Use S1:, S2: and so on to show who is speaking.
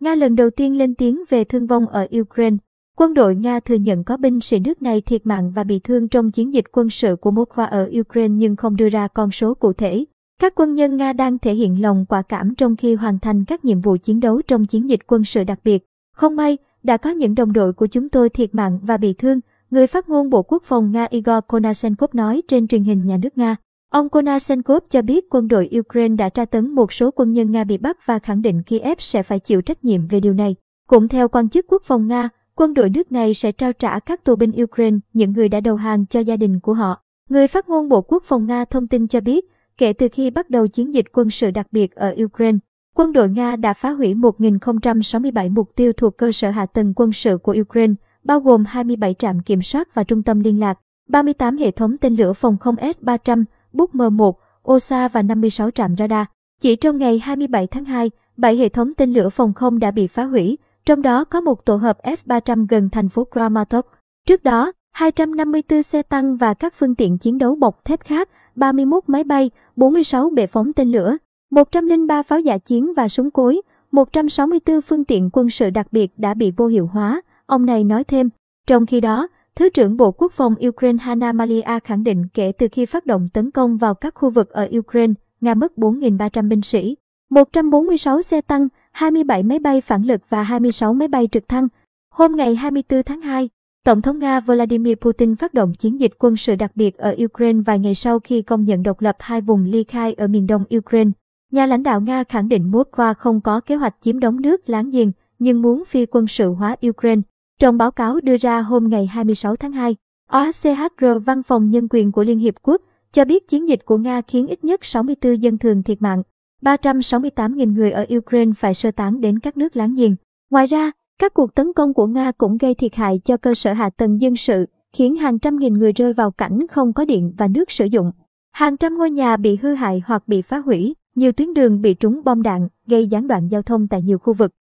S1: Nga lần đầu tiên lên tiếng về thương vong ở Ukraine. Quân đội Nga thừa nhận có binh sĩ nước này thiệt mạng và bị thương trong chiến dịch quân sự của Moskva ở Ukraine nhưng không đưa ra con số cụ thể. Các quân nhân Nga đang thể hiện lòng quả cảm trong khi hoàn thành các nhiệm vụ chiến đấu trong chiến dịch quân sự đặc biệt. Không may, đã có những đồng đội của chúng tôi thiệt mạng và bị thương, người phát ngôn Bộ Quốc phòng Nga Igor Konashenkov nói trên truyền hình nhà nước Nga. Ông Konashenkov cho biết quân đội Ukraine đã tra tấn một số quân nhân Nga bị bắt và khẳng định Kiev sẽ phải chịu trách nhiệm về điều này. Cũng theo quan chức quốc phòng Nga, quân đội nước này sẽ trao trả các tù binh Ukraine, những người đã đầu hàng cho gia đình của họ. Người phát ngôn Bộ Quốc phòng Nga thông tin cho biết, kể từ khi bắt đầu chiến dịch quân sự đặc biệt ở Ukraine, quân đội Nga đã phá hủy 1.067 mục tiêu thuộc cơ sở hạ tầng quân sự của Ukraine, bao gồm 27 trạm kiểm soát và trung tâm liên lạc, 38 hệ thống tên lửa phòng không S-300, Buk M1, OSA và 56 trạm radar. Chỉ trong ngày 27 tháng 2, 7 hệ thống tên lửa phòng không đã bị phá hủy, trong đó có một tổ hợp S-300 gần thành phố Kramatorsk. Trước đó, 254 xe tăng và các phương tiện chiến đấu bọc thép khác, 31 máy bay, 46 bệ phóng tên lửa, 103 pháo giả chiến và súng cối, 164 phương tiện quân sự đặc biệt đã bị vô hiệu hóa, ông này nói thêm. Trong khi đó, Thứ trưởng Bộ Quốc phòng Ukraine Hanna Malia khẳng định kể từ khi phát động tấn công vào các khu vực ở Ukraine, Nga mất 4.300 binh sĩ, 146 xe tăng, 27 máy bay phản lực và 26 máy bay trực thăng. Hôm ngày 24 tháng 2, Tổng thống Nga Vladimir Putin phát động chiến dịch quân sự đặc biệt ở Ukraine vài ngày sau khi công nhận độc lập hai vùng ly khai ở miền đông Ukraine. Nhà lãnh đạo Nga khẳng định Moscow không có kế hoạch chiếm đóng nước láng giềng, nhưng muốn phi quân sự hóa Ukraine. Trong báo cáo đưa ra hôm ngày 26 tháng 2, OHCHR Văn phòng Nhân quyền của Liên Hiệp Quốc cho biết chiến dịch của Nga khiến ít nhất 64 dân thường thiệt mạng, 368.000 người ở Ukraine phải sơ tán đến các nước láng giềng. Ngoài ra, các cuộc tấn công của Nga cũng gây thiệt hại cho cơ sở hạ tầng dân sự, khiến hàng trăm nghìn người rơi vào cảnh không có điện và nước sử dụng. Hàng trăm ngôi nhà bị hư hại hoặc bị phá hủy, nhiều tuyến đường bị trúng bom đạn, gây gián đoạn giao thông tại nhiều khu vực.